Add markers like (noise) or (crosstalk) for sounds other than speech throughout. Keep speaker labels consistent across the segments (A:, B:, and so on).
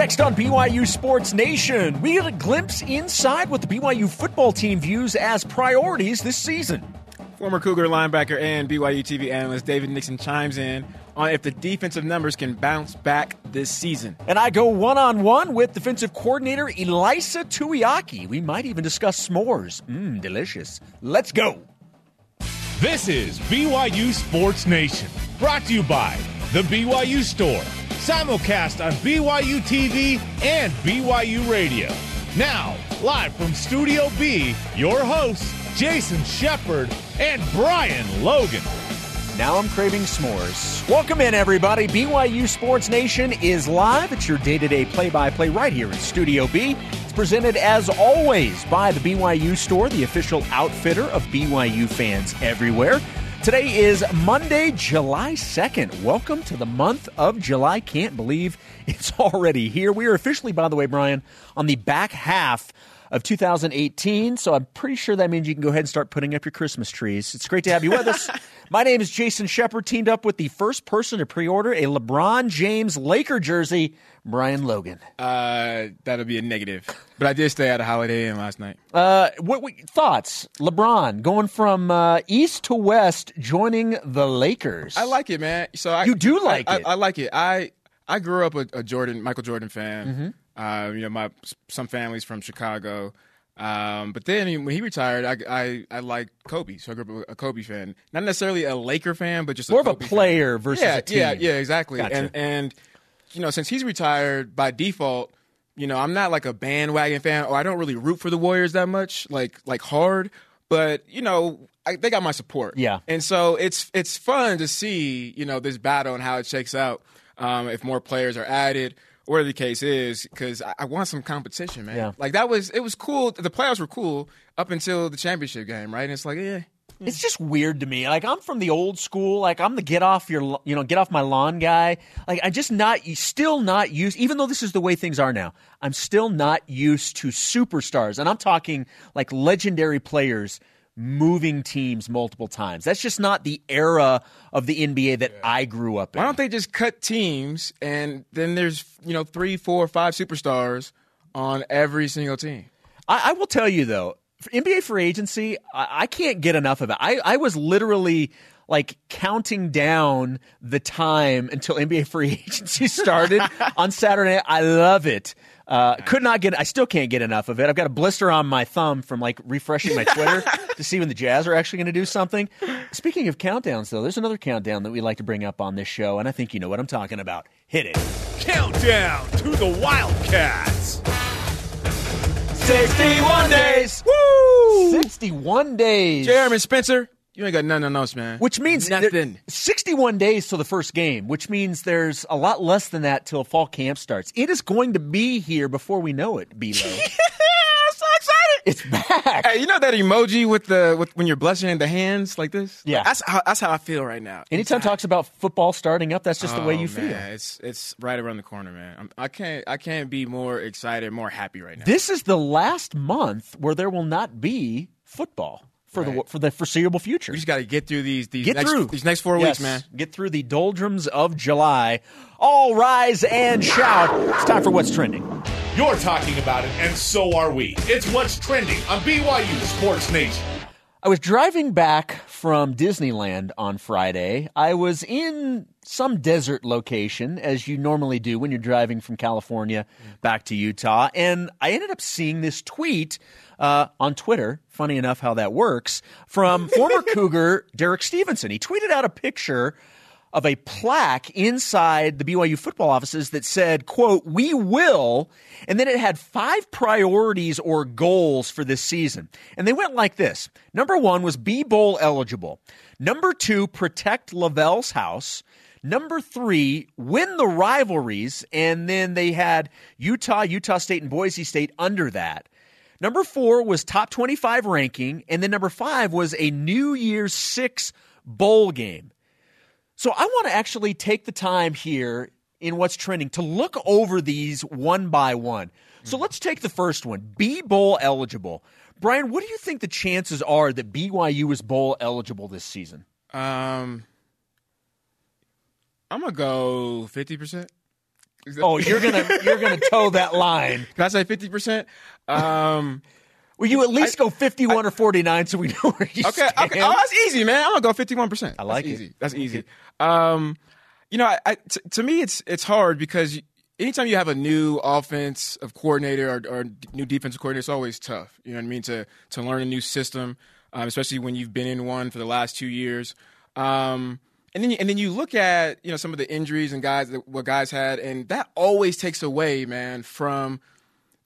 A: Next on BYU Sports Nation, we get a glimpse inside what the BYU football team views as priorities this season.
B: Former Cougar linebacker and BYU TV analyst David Nixon chimes in on if the defensive numbers can bounce back this season.
A: And I go one on one with defensive coordinator Ilaisa Tuiaki. We might even discuss s'mores. Mmm, delicious. Let's go.
C: This is BYU Sports Nation, brought to you by The BYU Store, simulcast on BYU TV and BYU Radio. Now, live from Studio B, your hosts, Jason Shepard and Brian Logan.
A: Now I'm craving s'mores. Welcome in, everybody. BYU Sports Nation is live. It's your day to day play by play right here in Studio B. It's presented, as always, by the BYU Store, the official outfitter of BYU fans everywhere. Today is Monday, July 2nd. Welcome to the month of July. Can't believe (laughs) it's already here. We are officially, by the way, Brian, on the back half of 2018. So I'm pretty sure that means you can go ahead and start putting up your Christmas trees. It's great to have you with us. (laughs) My name is Jason Shepard, teamed up with the first person to pre order a LeBron James Laker jersey, Brian Logan.
B: Uh, that'll be a negative. But I did stay at a Holiday Inn last night.
A: Uh, what, what thoughts? LeBron going from uh, east to west, joining the Lakers.
B: I like it, man. So I,
A: You do like
B: I,
A: it.
B: I, I like it. I I grew up a, a Jordan, Michael Jordan fan.
A: Mm-hmm.
B: Uh, you know, my some families from Chicago. Um, but then when he retired, I, I I like Kobe, so I grew up a Kobe fan. Not necessarily a Laker fan, but just
A: More
B: a
A: of a player
B: fan.
A: versus
B: yeah,
A: a team.
B: Yeah, yeah, exactly.
A: Gotcha.
B: And and you know, since he's retired by default, you know, I'm not like a bandwagon fan, or I don't really root for the Warriors that much, like like hard. But you know, I, they got my support.
A: Yeah.
B: and so it's it's fun to see you know this battle and how it shakes out. Um, if more players are added, whatever the case is, because I, I want some competition, man.
A: Yeah.
B: Like that was it was cool. The playoffs were cool up until the championship game, right? And it's like, yeah,
A: It's just weird to me. Like I'm from the old school. Like I'm the get off your, you know, get off my lawn guy. Like I just not, still not used. Even though this is the way things are now, I'm still not used to superstars, and I'm talking like legendary players moving teams multiple times. That's just not the era of the NBA that I grew up in.
B: Why don't they just cut teams and then there's you know three, four, five superstars on every single team?
A: I, I will tell you though, for NBA free agency, I, I can't get enough of it. I, I was literally like counting down the time until NBA free (laughs) agency started (laughs) on Saturday. I love it. Uh, could not get. I still can't get enough of it. I've got a blister on my thumb from like refreshing my Twitter (laughs) to see when the Jazz are actually going to do something. Speaking of countdowns, though, there's another countdown that we like to bring up on this show, and I think you know what I'm talking about. Hit it.
C: Countdown to the Wildcats.
A: 61 days. Woo! 61 days.
B: Jeremy Spencer, you ain't got nothing else, man.
A: Which means
B: nothing.
A: 61 days till the first game, which means there's a lot less than that till fall camp starts. It is going to be here before we know it, Bilo. (laughs)
B: so excited.
A: it's back.
B: Hey, you know that emoji with the with when you're blushing the hands like this?
A: Yeah.
B: that's how that's how I feel right now.
A: Anytime talks about football starting up, that's just the way
B: Oh,
A: you feel.
B: man, It's it's right around the corner, man. I'm, I can't I can't be more excited, more happy right now.
A: This is the last month where there will not be football for the for the foreseeable future.
B: we just got to get through these these
A: Get
B: next,
A: through
B: these next four
A: Yes.
B: weeks, man.
A: Get through the doldrums of July. All rise and shout! It's time for what's trending.
C: You're talking about it, and so are we. It's what's trending on BYU Sports Nation.
A: I was driving back from Disneyland on Friday. I was in some desert location, as you normally do when you're driving from California back to Utah. And I ended up seeing this tweet uh, on Twitter. Funny enough, how that works from (laughs) former Cougar Derek Stevenson. He tweeted out a picture of a plaque inside the BYU football offices that said, quote, we will, and then it had five priorities or goals for this season. And they went like this. Number one was be bowl eligible. Number two, protect LaVell's house. Number three, win the rivalries. And then they had Utah, Utah State, and Boise State under that. Number four was top 25 ranking. And then number five was a New Year's Six bowl game. So I want to actually take the time here in what's trending to look over these one by one. So let's take the first one B Bowl eligible. Brian, what do you think the chances are that BYU is bowl eligible this season?
B: Um, I'm gonna go fifty percent.
A: Oh, you're gonna (laughs) you're gonna toe that line.
B: Can I say fifty percent? Um,
A: Will you at least go 51 or 49 so we know where you
B: okay,
A: stand?
B: okay. Oh, that's easy, man. I'm gonna go fifty one percent.
A: I like
B: that's
A: it.
B: Easy. That's easy. Um, you know, I, I, t- to me, it's it's hard because anytime you have a new offensive coordinator or, or new defensive coordinator, it's always tough. You know what I mean? To to learn a new system, um, especially when you've been in one for the last two years. Um, and then you, and then you look at you know some of the injuries and guys that what guys had, and that always takes away, man, from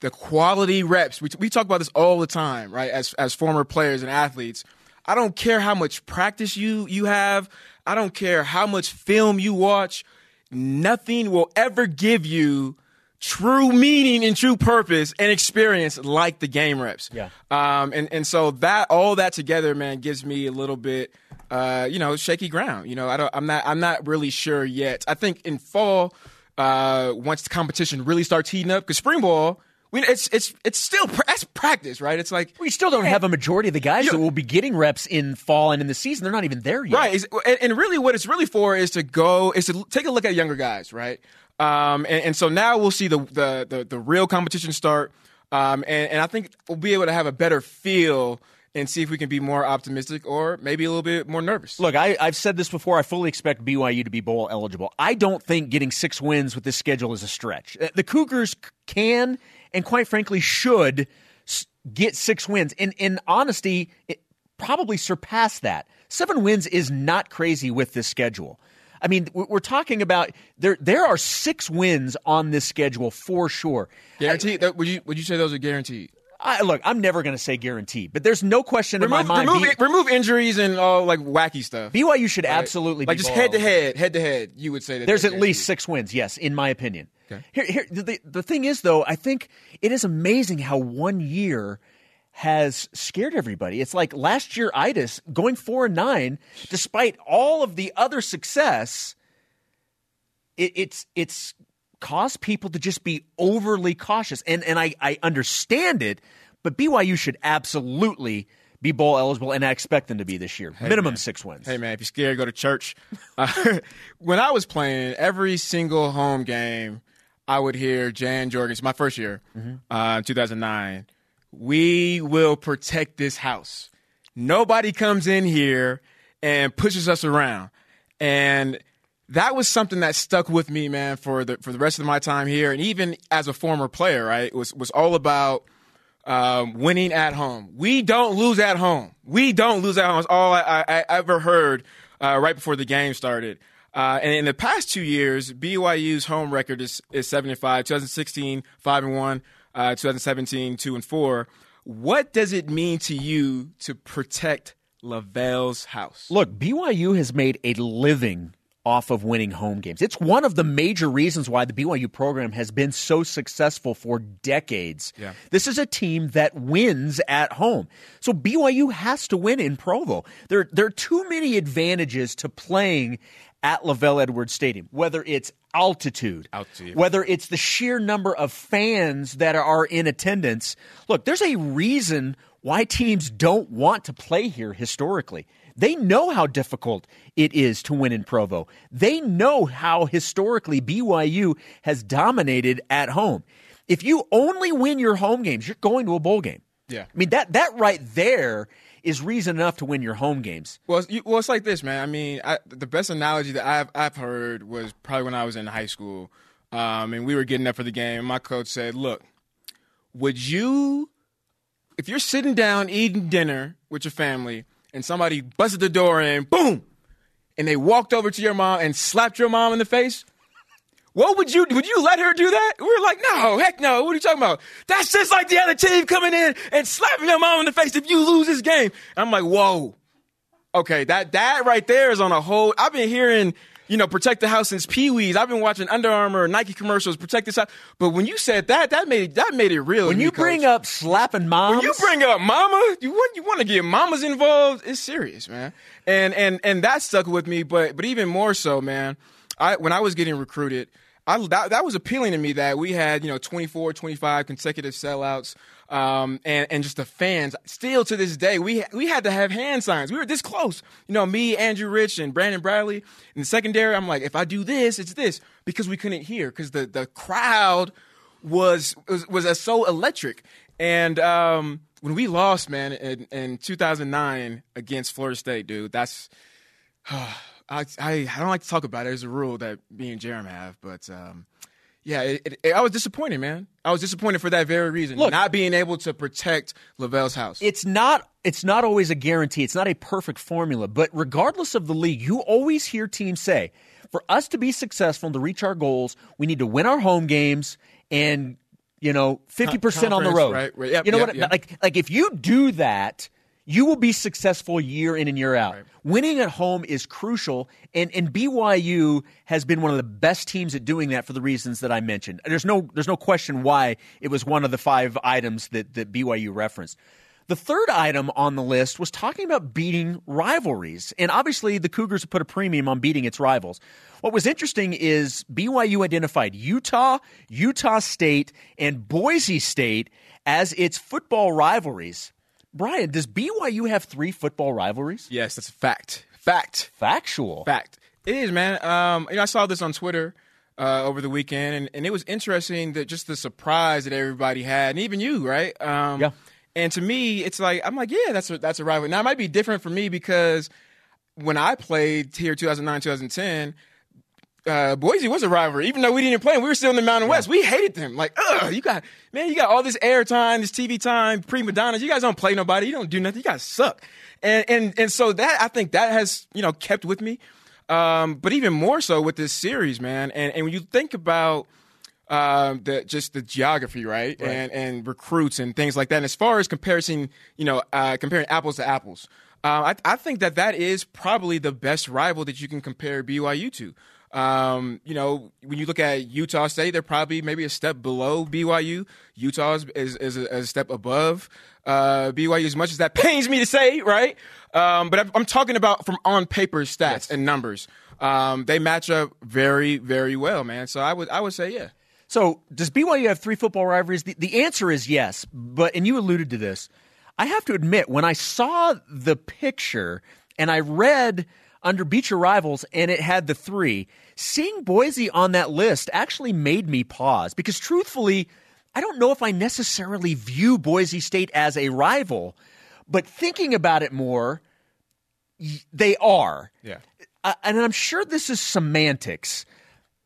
B: the quality reps. We, we talk about this all the time, right? As as former players and athletes, I don't care how much practice you you have. I don't care how much film you watch. Nothing will ever give you true meaning and true purpose and experience like the game reps.
A: Yeah.
B: Um. And and so that all that together, man, gives me a little bit, uh, you know, shaky ground. You know, I don't. I'm not. I'm not really sure yet. I think in fall, uh, once the competition really starts heating up, because spring ball. We, it's it's it's still pra- that's practice, right? It's like
A: We still don't have a majority of the guys that will be getting reps in fall and in the season. They're not even there yet.
B: Right. And, and really, what it's really for is to go is to take a look at younger guys, right? Um, and, and so now we'll see the the the, the real competition start, um, and, and I think we'll be able to have a better feel and see if we can be more optimistic or maybe a little bit more nervous.
A: Look, I, I've said this before. I fully expect BYU to be bowl eligible. I don't think getting six wins with this schedule is a stretch. Uh, The Cougars can and quite frankly should get six wins. And in honesty, it probably surpass that. Seven wins is not crazy with this schedule. I mean, we- we're talking about there. There are six wins on this schedule for sure.
B: guaranteed? that, would you would you say those are guaranteed?
A: I, look, I'm never going to say guaranteed, but there's no question
B: Remove,
A: in my mind.
B: remove,
A: B-
B: remove injuries and all like wacky stuff.
A: BYU should absolutely
B: like
A: be
B: just head to head, head to head. You would say that
A: There's at least six wins, yes, in my opinion. Here, here, the, the thing is, though, I think it is amazing how one year has scared everybody. It's like last year, Itis going four and nine, despite all of the other success. It, it's it's caused people to just be overly cautious, and and I I understand it, but BYU should absolutely be bowl eligible, and I expect them to be this year. Minimum
B: man.
A: six wins.
B: Hey man, if you're scared, go to church. (laughs) Uh, when I was playing, every single home game, I would hear Jan Jorgens. My first year, uh, 2009. We will protect this house. Nobody comes in here and pushes us around, and that was something that stuck with me, man, for the for the rest of my time here, and even as a former player. Right, it was was all about um, winning at home. We don't lose at home. We don't lose at home. That's all I, I, I ever heard uh, right before the game started. Uh, and in the past two years, BYU's home record is, is 75. 2016, 5 and 1. Uh, 2017, 2 and 4. What does it mean to you to protect LaVell's house?
A: Look, BYU has made a living off of winning home games. It's one of the major reasons why the BYU program has been so successful for decades.
B: Yeah.
A: This is a team that wins at home. So BYU has to win in Provo. There, there are too many advantages to playing at LaVell Edwards Stadium, whether it's altitude,
B: Altitude.
A: whether it's the sheer number of fans that are in attendance. Look, there's a reason why teams don't want to play here historically. They know how difficult it is to win in Provo. They know how historically BYU has dominated at home. If you only win your home games, you're going to a bowl game.
B: Yeah.
A: I mean that that right there is reason enough to win your home games.
B: Well, it's, you, well, it's like this, man. I mean, I, the best analogy that I've I've heard was probably when I was in high school, um, and we were getting up for the game. And my coach said, "Look, would you, if you're sitting down eating dinner with your family, and somebody busted the door in, boom, and they walked over to your mom and slapped your mom in the face." What would you would you let her do that? We were like, no, heck no. What are you talking about? That's just like the other team coming in and slapping your mom in the face if you lose this game. And I'm like, whoa. Okay, that that right there is on a whole. I've been hearing, you know, protect the house since Pee Wee's. I've been watching Under Armour, Nike commercials, protect this house. But when you said that, that made that made it real.
A: When you
B: me,
A: bring up slapping moms,
B: When you bring up mama, you want you want to get mamas involved. It's serious, man. And and and that stuck with me. But but even more so, man. I when I was getting recruited, I, that, that was appealing to me that we had, you know, 24, 25 consecutive sellouts. Um, and, and just the fans still to this day, we, we had to have hand signs. We were this close. You know, me, Andrew Rich, and Brandon Bradley in the secondary. I'm like, if I do this, it's this because we couldn't hear because the, the crowd was, was, was so electric. And, um, when we lost, man, in, in 2009 against Florida State, dude, that's, (sighs) I, I, I don't like to talk about it. There's a rule that me and Jeremy have, but um, yeah, it, it, I was disappointed, man. I was disappointed for that very reason,
A: Look,
B: not being able to protect LaVell's house.
A: It's not. It's not always a guarantee. It's not a perfect formula. But regardless of the league, you always hear teams say, for us to be successful and to reach our goals, we need to win our home games and you know fifty percent on the road.
B: Right, right. Yep,
A: you know
B: yep,
A: what?
B: yep.
A: Like like if you do that. You will be successful year in and year out.
B: Right.
A: Winning at home is crucial, and, and BYU has been one of the best teams at doing that for the reasons that I mentioned. There's no there's no question why it was one of the five items that, that BYU referenced. The third item on the list was talking about beating rivalries. And obviously, the Cougars have put a premium on beating its rivals. What was interesting is BYU identified Utah, Utah State, and Boise State as its football rivalries. Brian, does BYU have three football rivalries?
B: yes, that's a fact. Fact.
A: Factual.
B: Fact. It is, man. Um, you know, I saw this on Twitter uh, over the weekend, and, and it was interesting that just the surprise that everybody had, and even you, right? Um,
A: Yeah.
B: And to me, it's like I'm like, yeah, that's a, that's a rivalry. Now it might be different for me because when I played here, 2009, 2010. Uh, Boise was a rivalry, even though we didn't play them. We were still in the Mountain West. We hated them. Like, ugh, you got man, you got all this air time, this TV time, prima donnas. You guys don't play nobody. You don't do nothing. You guys suck. And and and so that I think that has you know kept with me. Um, but even more so with this series, man. And and when you think about um, the just the geography, right? And and recruits and things like that. And as far as comparison, you know, uh, comparing apples to apples, uh, I, I think that that is probably the best rival that you can compare BYU to. Um, you know, when you look at Utah State, they're probably maybe a step below BYU. Utah is, is, is, a, is a step above uh, BYU, as much as that (laughs) pains me to say, right? Um, but I'm, I'm talking about from on paper stats and numbers. Um, they match up very, very well, man. So I would, I would say, yeah.
A: So, does BYU have three football rivalries? The, the answer is yes, but and you alluded to this. I have to admit, when I saw the picture and I read under Beecher Rivals and it had the three, seeing Boise on that list actually made me pause because, truthfully, I don't know if I necessarily view Boise State as a rival, but thinking about it more, they are.
B: Yeah.
A: And I'm sure this is semantics,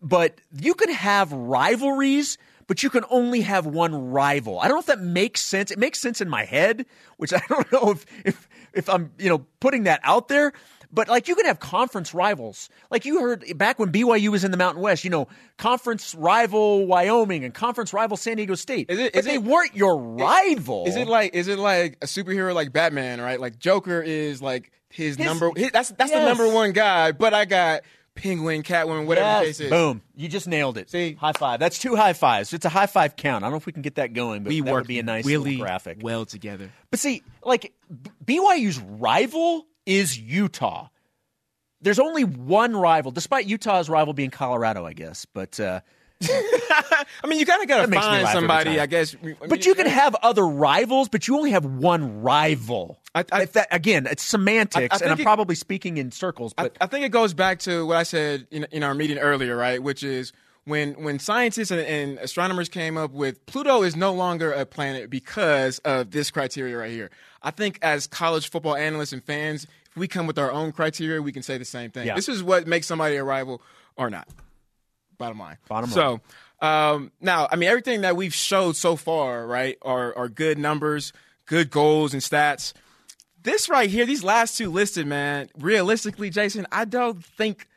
A: but you can have rivalries, but you can only have one rival. I don't know if that makes sense. It makes sense in my head, which (laughs) I don't know if if if I'm you know putting that out there. But like you can have conference rivals. Like you heard back when BYU was in the Mountain West, you know, conference rival Wyoming and conference rival San Diego State.
B: Is it-
A: but they
B: it-
A: weren't your rival.
B: Is it like is it like a superhero like Batman, right? Like Joker is like his,
A: His-
B: number. His, that's that's the number one guy. But I got Penguin, Catwoman, whatever the case is.
A: boom! You just nailed it.
B: See?
A: high five. That's two high fives. It's a high five count. I don't know if we can get that going, but
B: We
A: that would be a nice
B: really
A: little graphic.
B: well together.
A: But see, like BYU's rival is Utah. There's only one rival, despite Utah's rival being Colorado, I guess. But uh, (laughs)
B: I mean, you kind of got to find somebody. I guess.
A: but you can have other rivals, but you only have one rival.
B: I- I-
A: If that, again, it's semantics, and I'm
B: it-
A: probably speaking in circles.
B: I,
A: But
B: I think it goes back to what I said in, in our meeting earlier, right? Which is when when scientists and, and astronomers came up with Pluto is no longer a planet because of this criteria right here. I think as college football analysts and fans, if we come with our own criteria, we can say the same thing.
A: Yeah.
B: This is what makes somebody a rival or not. Bottom line.
A: Bottom line.
B: so, um, now, I mean, everything that we've showed so far, right, are are good numbers, good goals and stats this right here, these last two listed, man, realistically, Jason, I don't think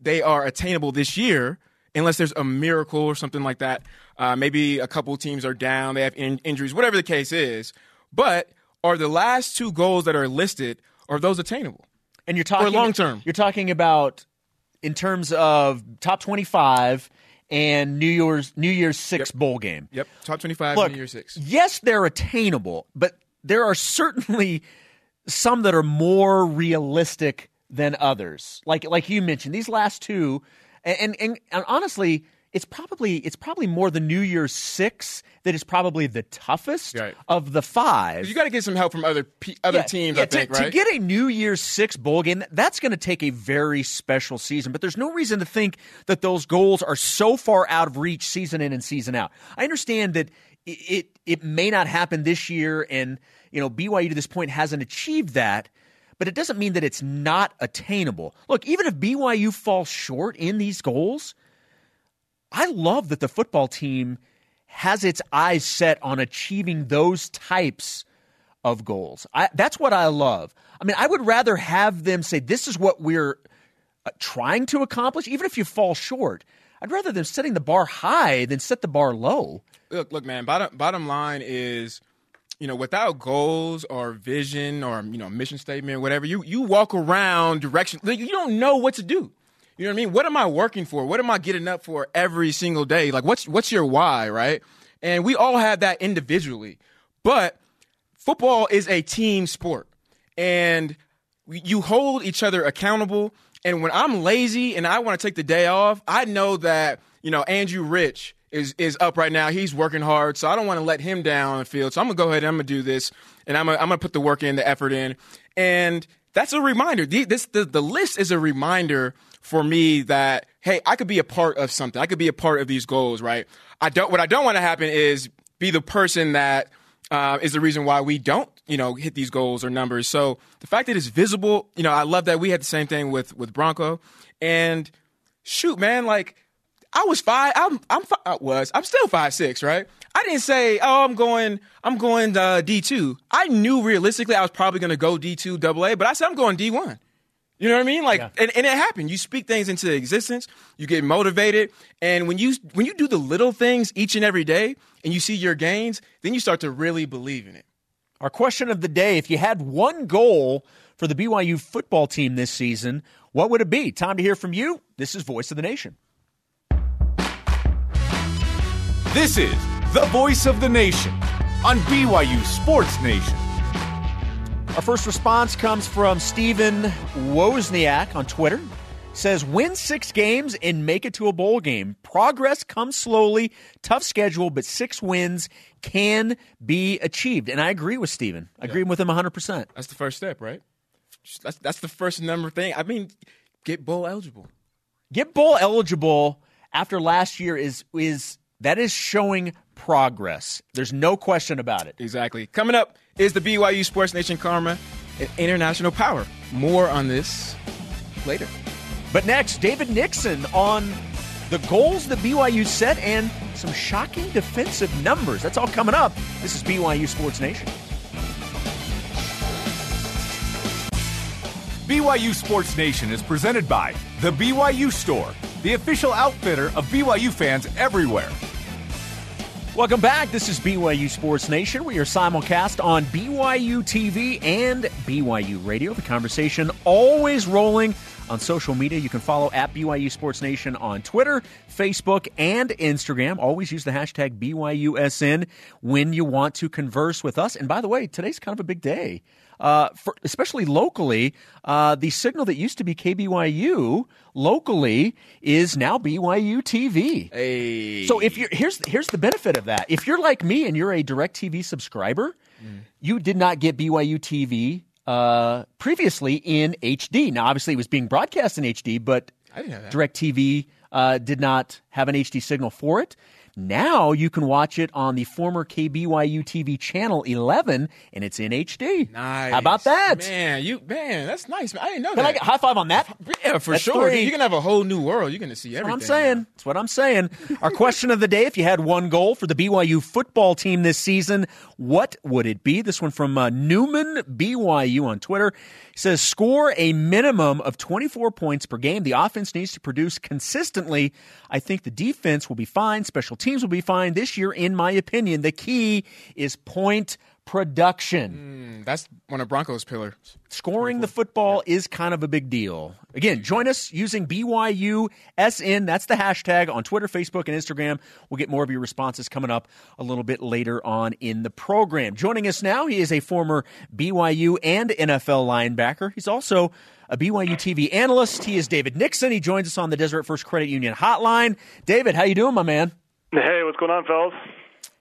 B: they are attainable this year unless there's a miracle or something like that. Uh, maybe a couple teams are down, they have in- injuries, whatever the case is. But are the last two goals that are listed are those attainable?
A: and you're talking
B: long term.
A: You're talking about in terms of top 25 and New Year's New Year's Six bowl game.
B: Yep, top twenty-five
A: Look,
B: in year six.
A: yes, they're attainable, but there are certainly some that are more realistic than others. Like like you mentioned, these last two, and and, and honestly, it's probably it's probably more the New Year's Six that is probably the toughest
B: Right.
A: of the five.
B: You got to get some help from other pe- other
A: Yeah,
B: teams.
A: yeah,
B: I think
A: to,
B: right.
A: to get a New Year's Six bowl game, that's going to take a very special season. But there's no reason to think that those goals are so far out of reach season in and season out. I understand that it it, it may not happen this year, and you know BYU to this point hasn't achieved that. But it doesn't mean that it's not attainable. Look, even if BYU falls short in these goals, I love that the football team has its eyes set on achieving those types of goals. I, that's what I love. I mean, I would rather have them say, this is what we're uh, trying to accomplish, even if you fall short. I'd rather them setting the bar high than set the bar low.
B: look, look, man. Bottom bottom line is, you know, without goals or vision or you know mission statement, whatever, you you walk around direction. You don't know what to do. You know what I mean? What am I working for? What am I getting up for every single day? Like, what's what's your why, right? And we all have that individually, but football is a team sport, and you hold each other accountable. And when I'm lazy and I want to take the day off, I know that you know Andrew Rich is is up right now. He's working hard, so I don't want to let him down on the field. So I'm gonna go ahead and I'm gonna do this, and I'm gonna, I'm gonna put the work in, the effort in, and that's a reminder. The, this the the list is a reminder for me that hey, I could be a part of something. I could be a part of these goals, right? I don't. What I don't want to happen is be the person that uh, is the reason why we don't, you know, hit these goals or numbers. So the fact that it's visible, you know, I love that we had the same thing with with Bronco, and shoot, man, like I was five, I'm I'm fi- I was I'm still five six, right? I didn't say, oh, I'm going, I'm going uh, D two. I knew realistically I was probably going to go D two double A, but I said I'm going D one. You know what I mean? Like, and, and it happened. You speak things into existence. You get motivated, and when you when you do the little things each and every day, and you see your gains, then you start to really believe in it.
A: Our question of the day if you had one goal for the BYU football team this season, what would it be? Time to hear from you. This is Voice of the Nation.
C: This is the voice of the nation on BYU Sports Nation.
A: Our first response comes from Steven Wozniak on Twitter. Says, win six games and make it to a bowl game. Progress comes slowly, tough schedule, but six wins can be achieved. And I agree with Steven. I agree with him 100%.
B: That's the first step, right? That's that's the first number thing. I mean, get bowl eligible.
A: Get bowl eligible after last year is is that is showing progress. There's no question about it.
B: Exactly. Coming up is the BYU Sports Nation Karma and International Power. More on this later.
A: But next, David Nixon on the goals that BYU set and some shocking defensive numbers. That's all coming up. This is BYU Sports Nation.
C: BYU Sports Nation is presented by The BYU Store, the official outfitter of BYU fans everywhere.
A: Welcome back. This is BYU Sports Nation. We are simulcast on BYU TV and BYU Radio. The conversation always rolling on social media. You can follow at BYU Sports Nation on Twitter, Facebook, and Instagram. Always use the hashtag BYUSN when you want to converse with us. And by the way, today's kind of a big day. Uh, for, especially locally, uh, the signal that used to be KBYU locally is now BYU TV.
B: Hey.
A: So if you're here's here's the benefit of that. If you're like me and you're a DirecTV subscriber, you did not get BYU TV uh, previously in HD. Now, obviously, it was being broadcast in HD, but
B: I didn't know that.
A: DirecTV uh, did not have an HD signal for it. Now you can watch it on the former KBYU TV channel 11, and it's in HD.
B: Nice.
A: How about that?
B: Man, you man, that's nice. Man. I didn't know that.
A: Can I
B: that.
A: get high five on that?
B: yeah, for
A: That's
B: sure.
A: three.
B: You're gonna have a whole new world. You're gonna see everything.
A: What I'm saying. That's what I'm saying. Our question of the day: If you had one goal for the BYU football team this season, what would it be? This one from uh, Newman BYU on Twitter He says: Score a minimum of 24 points per game. The offense needs to produce consistently. I think the defense will be fine. Special teams will be fine this year, in my opinion. The key is point production.
B: Mm, that's one of Broncos' pillars.
A: Scoring the football is kind of a big deal. Again, join us using BYUSN. That's the hashtag on Twitter, Facebook, and Instagram. We'll get more of your responses coming up a little bit later on in the program. Joining us now, he is a former BYU and NFL linebacker. He's also a BYU TV analyst. He is David Nixon. He joins us on the Deseret First Credit Union hotline. David, how you doing, my man?
D: Hey, what's going on, fellas?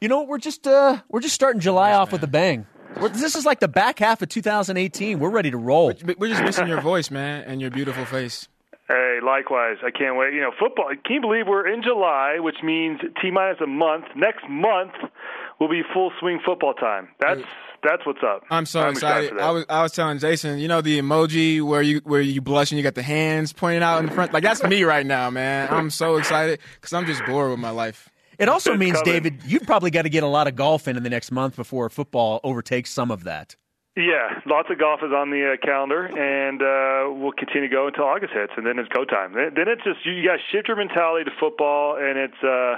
A: You know, we're just uh, we're just starting July off with a bang. We're, this is like the back half of 2018. We're ready to roll.
B: We're just missing your voice, man, and your beautiful face.
D: Hey, likewise. I can't wait. You know, football. Can you believe we're in July, which means T minus a month. Next month will be full swing football time. That's that's what's up.
B: I'm so I'm excited. excited I was I was telling Jason, you know the emoji where you where you blush and you got the hands pointing out in the front. Like that's me right now, man. I'm so excited because I'm just bored with my life.
A: It also
D: It's
A: means,
D: coming.
A: David, you've probably got to get a lot of golf in in the next month before football overtakes some of that.
D: Yeah, lots of golf is on the uh, calendar, and uh, we'll continue to go until August hits, and then it's go time. Then, then it's just you got to shift your mentality to football, and it's uh,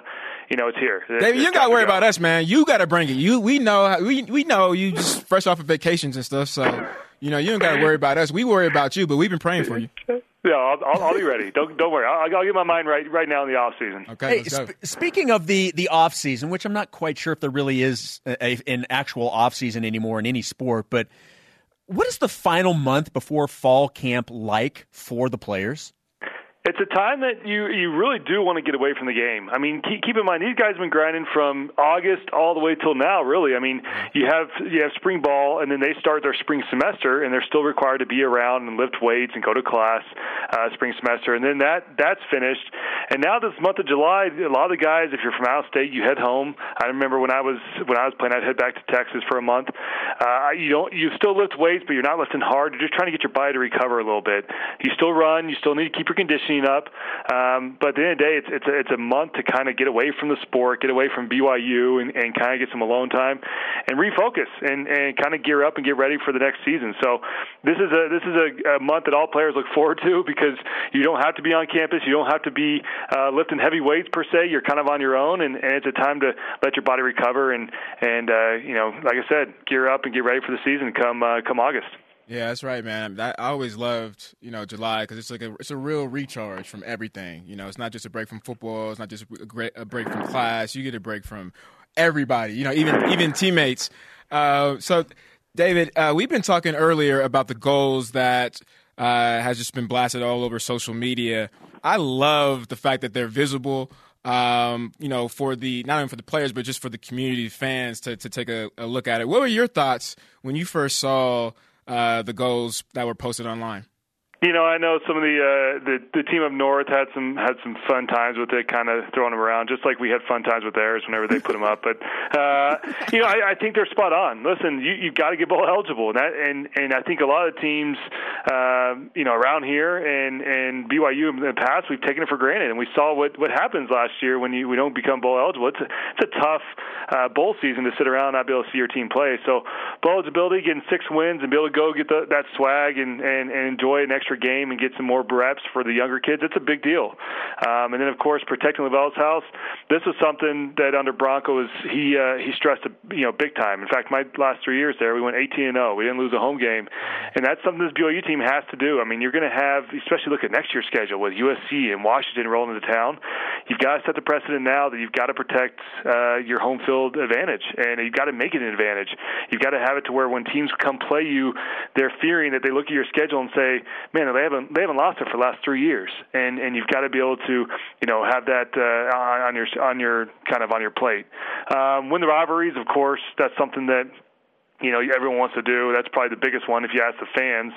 D: you know it's here. It's,
B: David, you
D: it's
B: got to worry
D: go.
B: about us, man. You got to bring it. You we know we we know you just fresh off of vacations and stuff, so you know you don't got to worry about us. We worry about you, but we've been praying for you. (laughs)
D: Yeah, I'll, I'll, I'll be ready. Don't don't worry. I'll, I'll get my mind right right now in the off season.
B: Okay,
A: Hey,
B: let's go.
A: sp- speaking of the the off season, which I'm not quite sure if there really is a, a, an actual off season anymore in any sport, but what is the final month before fall camp like for the players?
D: It's a time that you you really do want to get away from the game. I mean, keep, keep in mind these guys have been grinding from August all the way till now. Really, I mean, you have you have spring ball, and then they start their spring semester, and they're still required to be around and lift weights and go to class uh, spring semester, and then that that's finished. And now this month of July, a lot of the guys, if you're from out of state, you head home. I remember when I was when I was playing, I'd head back to Texas for a month. Uh, you don't you still lift weights, but you're not lifting hard. You're just trying to get your body to recover a little bit. You still run. You still need to keep your conditioning up. Um, but at the end of the day, it's it's a, it's a month to kind of get away from the sport, get away from BYU, and, and kind of get some alone time, and refocus and, and kind of gear up and get ready for the next season. So this is a this is a, a month that all players look forward to because you don't have to be on campus, you don't have to be uh, lifting heavy weights per se. You're kind of on your own, and, and it's a time to let your body recover and and uh, you know, like I said, gear up and get ready for the season come uh, come August.
B: Yeah, that's right, man. That, I always loved, you know, July because it's like a it's a real recharge from everything. You know, it's not just a break from football. It's not just a, great, a break from class. You get a break from everybody. You know, even even teammates. Uh, so, David, uh, we've been talking earlier about the goals that uh, has just been blasted all over social media. I love the fact that they're visible. Um, you know, for the not only for the players but just for the community fans to to take a, a look at it. What were your thoughts when you first saw? Uh, the goals that were posted online?
D: You know, I know some of the uh, the the team up north had some had some fun times with it, kind of throwing them around, just like we had fun times with theirs whenever they put them up. But uh, you know, I, I think they're spot on. Listen, you you've got to get bowl eligible, and that and and I think a lot of teams, uh, you know, around here and and BYU in the past, we've taken it for granted, and we saw what what happens last year when you we don't become bowl eligible. It's a it's a tough uh, bowl season to sit around and not be able to see your team play. So bowl eligibility, getting six wins, and be able to go get the, that swag and and and enjoy an extra game and get some more reps for the younger kids. It's a big deal. Um, and then, of course, protecting LaVell's house. This was something that under Bronco was he uh, he stressed you know big time. In fact, my last three years there, we went 18 and 0. We didn't lose a home game, and that's something this BYU team has to do. I mean, you're going to have, especially look at next year's schedule with USC and Washington rolling into town. You've got to set the precedent now that you've got to protect uh, your home field advantage, and you've got to make it an advantage. You've got to have it to where when teams come play you, they're fearing that they look at your schedule and say, "Man, they haven't they haven't lost it for the last three years," and and you've got to be able to you know have that uh, on your on your kind of on your plate. Um, win the rivalries, of course, that's something that you know everyone wants to do. That's probably the biggest one. If you ask the fans,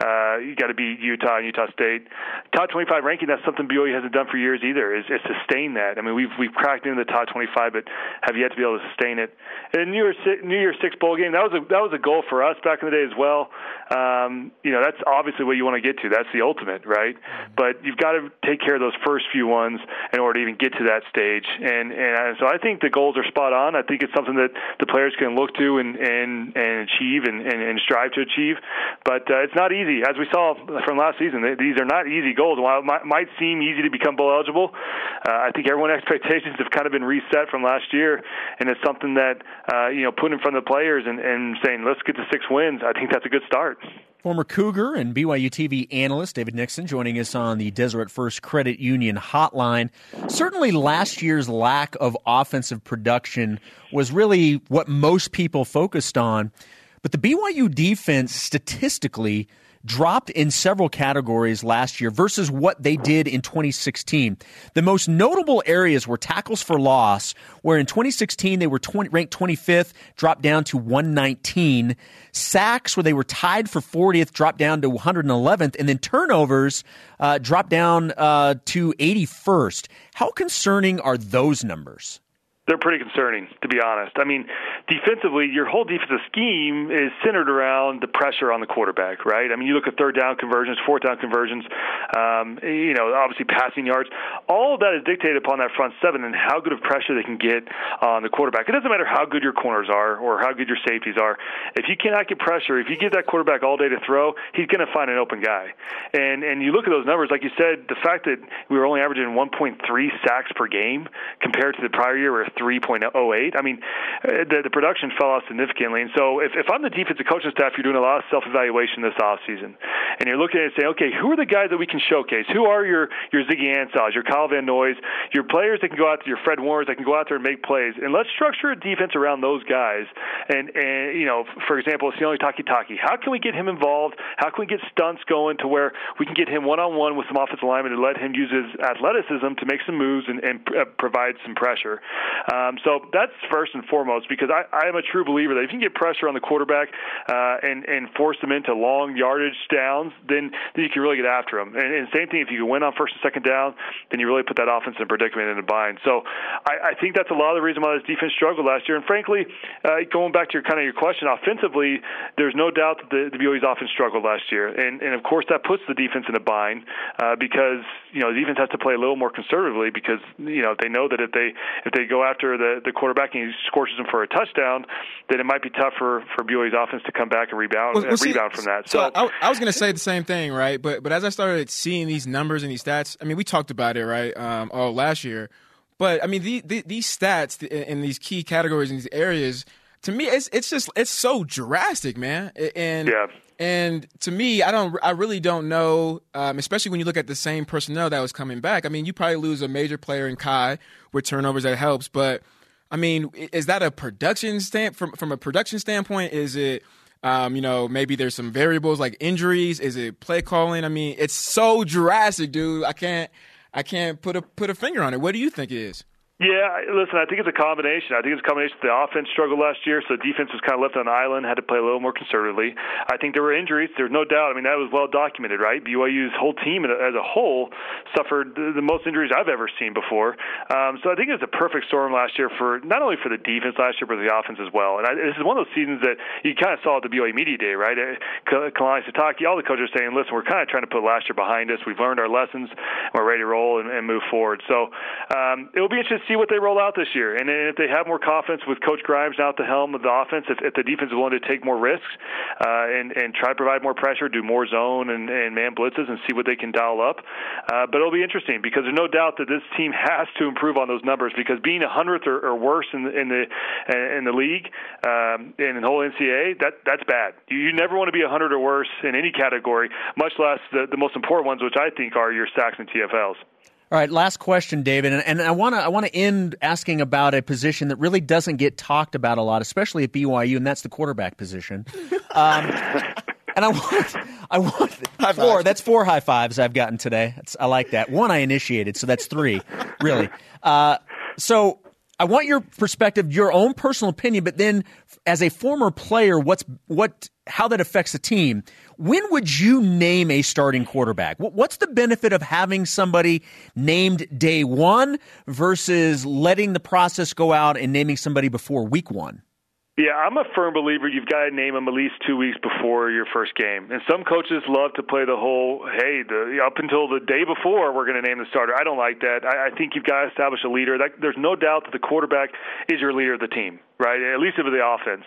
D: uh, you got to beat Utah and Utah State. Top 25 ranking. That's something BYU hasn't done for years either. Is, is sustain that. I mean, we've we've cracked into the top 25, but have yet to be able to sustain it. And New Year's New Year's Six bowl game. That was a that was a goal for us back in the day as well. Um, you know, that's obviously what you want to get to. That's the ultimate, right? But you've got to take care of those first few ones in order to even get to that stage. And and so I think the goals are spot on. I think it's something that the players can look to and and and, achieve and, and, and strive to achieve. But uh, it's not easy, as we saw from last season. These are not easy goals. While it might, might seem easy to become bowl eligible, uh, I think everyone's (laughs) expectations have kind of been reset from last year, and it's something that uh, you know put in front of the players and, and saying let's get to six wins. I think that's a good start.
A: Former Cougar and BYU TV analyst David Nixon joining us on the Deseret First Credit Union hotline. Certainly, last year's lack of offensive production was really what most people focused on. But the BYU defense statistically dropped in several categories last year versus what they did in 2016. The most notable areas were tackles for loss, where in 2016 they were 20, ranked 25th, dropped down to 119. Sacks, where they were tied for 40th, dropped down to 111th, and then turnovers uh, dropped down uh, to 81st. How concerning are those numbers?
D: they're pretty concerning, to be honest. I mean, defensively, your whole defensive scheme is centered around the pressure on the quarterback, right? I mean, you look at third down conversions, fourth down conversions, um, you know, obviously passing yards. All of that is dictated upon that front seven and how good of pressure they can get on the quarterback. It doesn't matter how good your corners are or how good your safeties are. If you cannot get pressure, if you give that quarterback all day to throw, he's going to find an open guy. And and you look at those numbers, like you said, the fact that we were only averaging 1.3 sacks per game compared to the prior year, where 3.08. I mean, uh, the, the production fell off significantly. And so if, if I'm the defensive coaching staff, you're doing a lot of self-evaluation this offseason. And you're looking at it and saying, okay, who are the guys that we can showcase? Who are your, your Ziggy Ansahs, your Kyle Van Noys, your players that can go out there, your Fred Warners that can go out there and make plays? And let's structure a defense around those guys. And, and you know, for example, Sione Takitaki. How can we get him involved? How can we get stunts going to where we can get him one-on-one with some offensive linemen and let him use his athleticism to make some moves and, and uh, provide some pressure? Um, so that's first and foremost because I, I am a true believer that if you can get pressure on the quarterback uh, and and force them into long yardage downs, then, then you can really get after them. And, and same thing if you can win on first and second down, then you really put that offense in predicament in a bind. So I, I think that's a lot of the reason why this defense struggled last year. And frankly, uh, going back to your kind of your question, offensively, there's no doubt that the, the BYU's offense struggled last year, and and of course that puts the defense in a bind uh, because you know the defense has to play a little more conservatively because you know they know that if they if they go after the the quarterback and he scorches him for a touchdown, then it might be tough for for BYU's offense to come back and rebound well, well, see, rebound from that.
B: So, so I, I, was going to say the same thing, right? But but as I started seeing these numbers and these stats, I mean, we talked about it, right? Um, all last year, but I mean, the, the, these stats in these key categories in these areas, to me, it's it's just it's so drastic, man. And
D: yeah.
B: And to me, I don't, I really don't know, um, especially when you look at the same personnel that was coming back. I mean, you probably lose a major player in Kai with turnovers that helps, but I mean, is that a production stand from from a production standpoint? Is it um, you know, maybe there's some variables like injuries. Is it play calling? I mean, it's so drastic, dude. I can't, I can't put a put a finger on it. What do you think it is?
D: Yeah, listen, I think it's a combination. I think it's a combination. Of the offense struggled last year, so defense was kind of left on an island, had to play a little more conservatively. I think there were injuries. There's no doubt. I mean, that was well documented, right? BYU's whole team as a whole suffered the most injuries I've ever seen before. Um, so I think it was a perfect storm last year for not only for the defense last year, but the offense as well. And I, this is one of those seasons that you kind of saw at the BYU Media Day, right? Uh, Kalani Sitake, all the coaches are saying, listen, we're kind of trying to put last year behind us. We've learned our lessons. We're ready to roll and, and move forward. So um, it will be interesting see what they roll out this year. And if they have more confidence with Coach Grimes now at the helm of the offense, if, if the defense is willing to take more risks uh, and, and try to provide more pressure, do more zone and, and man blitzes, and see what they can dial up. Uh, but it'll be interesting because there's no doubt that this team has to improve on those numbers because being a hundredth or, or worse in the in the in the league um, in the whole NCAA, that that's bad. You, you never want to be a hundred or worse in any category, much less the, the most important ones, which I think are your sacks and TFLs.
A: All right, last question, David, and, and I want to I want to end asking about a position that really doesn't get talked about a lot, especially at BYU, and that's the quarterback position. Um, (laughs) and I want I want high four. Five. That's four high fives I've gotten today. That's, I like that. One I initiated, so that's three, really. Uh, so I want your perspective, your own personal opinion, but then as a former player, what's what how that affects the team. When would you name a starting quarterback? What's the benefit of having somebody named day one versus letting the process go out and naming somebody before week one?
D: Yeah, I'm a firm believer you've got to name them at least two weeks before your first game. And some coaches love to play the whole, hey, the, up until the day before we're going to name the starter. I don't like that. I, I think you've got to establish a leader. That, there's no doubt that the quarterback is your leader of the team right? At least of the offense.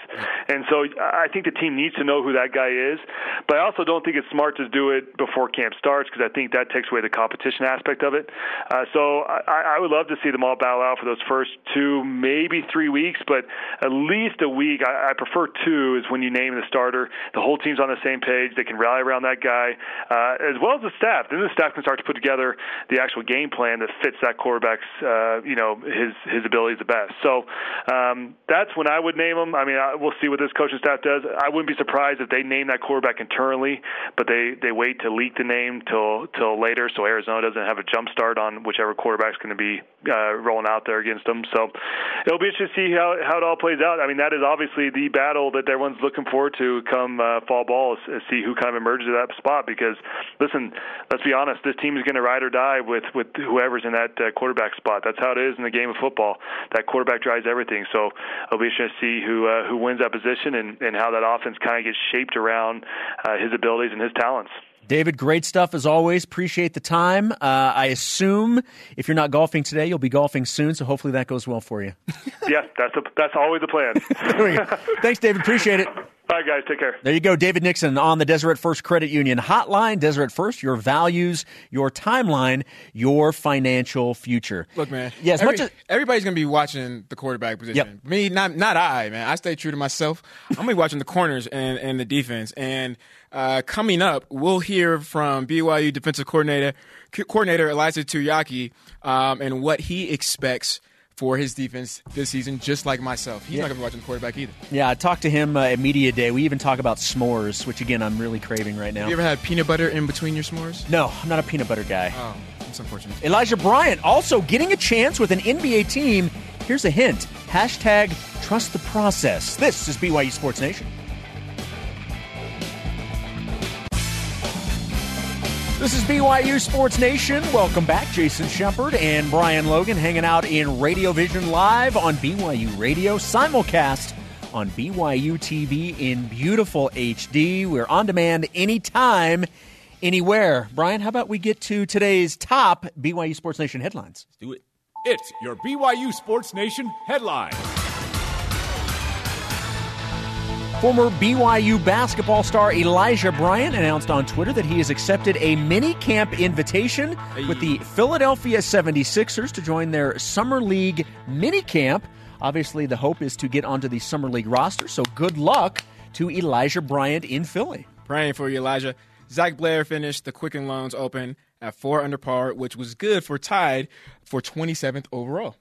D: And so I think the team needs to know who that guy is. But I also don't think it's smart to do it before camp starts because I think that takes away the competition aspect of it. Uh, so I, I would love to see them all battle out for those first two, maybe three weeks, but at least a week. I, I prefer two is when you name the starter. The whole team's on the same page. They can rally around that guy, uh, as well as the staff. Then the staff can start to put together the actual game plan that fits that quarterback's, uh, you know, his his abilities the best. So um, that's when I would name him. I mean, I, we'll see what this coaching staff does. I wouldn't be surprised if they name that quarterback internally, but they they wait to leak the name till till later, so Arizona doesn't have a jump start on whichever quarterback's going to be uh, rolling out there against them. So it'll be interesting to see how how it all plays out. I mean, that is obviously the battle that everyone's looking forward to come uh, fall ball, is, is see who kind of emerges at that spot. Because listen, let's be honest, this team is going to ride or die with with whoever's in that uh, quarterback spot. That's how it is in the game of football. That quarterback drives everything. So it'll be interesting to see who uh, who wins that position and, and how that offense kind of gets shaped around uh, his abilities and his talents.
A: David, great stuff as always. Appreciate the time. Uh, I assume if you're not golfing today, you'll be golfing soon. So hopefully that goes well for you. (laughs)
D: yeah, that's a, that's always the plan. (laughs)
A: Thanks, David. Appreciate it.
D: All right, guys. Take care.
A: There you go. David Nixon on the Deseret First Credit Union hotline. Deseret First, your values, your timeline, your financial future.
B: Look, man.
A: Yes,
B: every,
A: much as,
B: everybody's going to be watching the quarterback position.
A: Yep.
B: Me, not not I, man. I stay true to myself. I'm going to be watching the corners and, and the defense. And uh, coming up, we'll hear from BYU defensive coordinator coordinator Ilaisa Tuiaki um, and what he expects – for his defense this season, just like myself. He's yeah. not going to be watching the quarterback either.
A: Yeah, I talked to him uh, at Media Day. We even talk about s'mores, which, again, I'm really craving right now.
B: Have you ever had peanut butter in between your s'mores?
A: No, I'm not a peanut butter guy.
B: Oh, that's unfortunate.
A: Elijah Bryant also getting a chance with an NBA team. Here's a hint. Hashtag trust the process. This is BYU Sports Nation. This is BYU Sports Nation. Welcome back. Jason Shepard and Brian Logan hanging out in Radio Vision Live on BYU Radio, simulcast on BYU TV in beautiful HD. We're on demand anytime, anywhere. Brian, how about we get to today's top BYU Sports Nation headlines?
C: Let's do it. It's your BYU Sports Nation headline.
A: Former BYU basketball star Elijah Bryant announced on Twitter that he has accepted a mini camp invitation with the Philadelphia 76ers to join their Summer League mini camp. Obviously, the hope is to get onto the Summer League roster, so good luck to Elijah Bryant in Philly.
B: Praying for you, Elijah. Zach Blair finished the Quicken Loans Open at four under par, which was good for tied for 27th overall.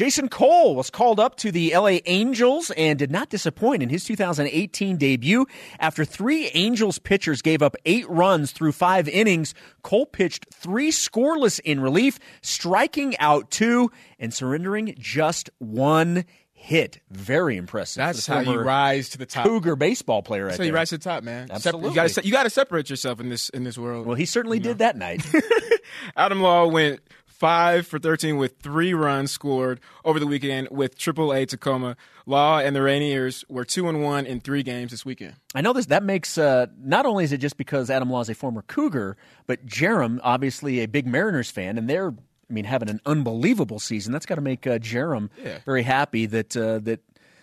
A: Jason Cole was called up to the LA Angels and did not disappoint in his 2018 debut. After three Angels pitchers gave up eight runs through five innings, Cole pitched three scoreless in relief, striking out two and surrendering just one hit. Very impressive.
B: That's how you rise to the top.
A: Cougar baseball player.
B: That's how you
A: there.
B: rise to the top, man.
A: Absolutely.
B: you got to separate yourself in this in this world.
A: Well, he certainly
B: you
A: did
B: know.
A: that night. (laughs)
B: Adam Law went five for 13 with three runs scored over the weekend with AAA Tacoma. Law and the Rainiers were two and one in three games this weekend.
A: I know this. That makes uh, not only is it just because Adam Law is a former Cougar, but Jarom obviously a big Mariners fan, and they're I mean having an unbelievable season. That's got to make uh, Jarom
B: yeah.
A: very happy that uh, that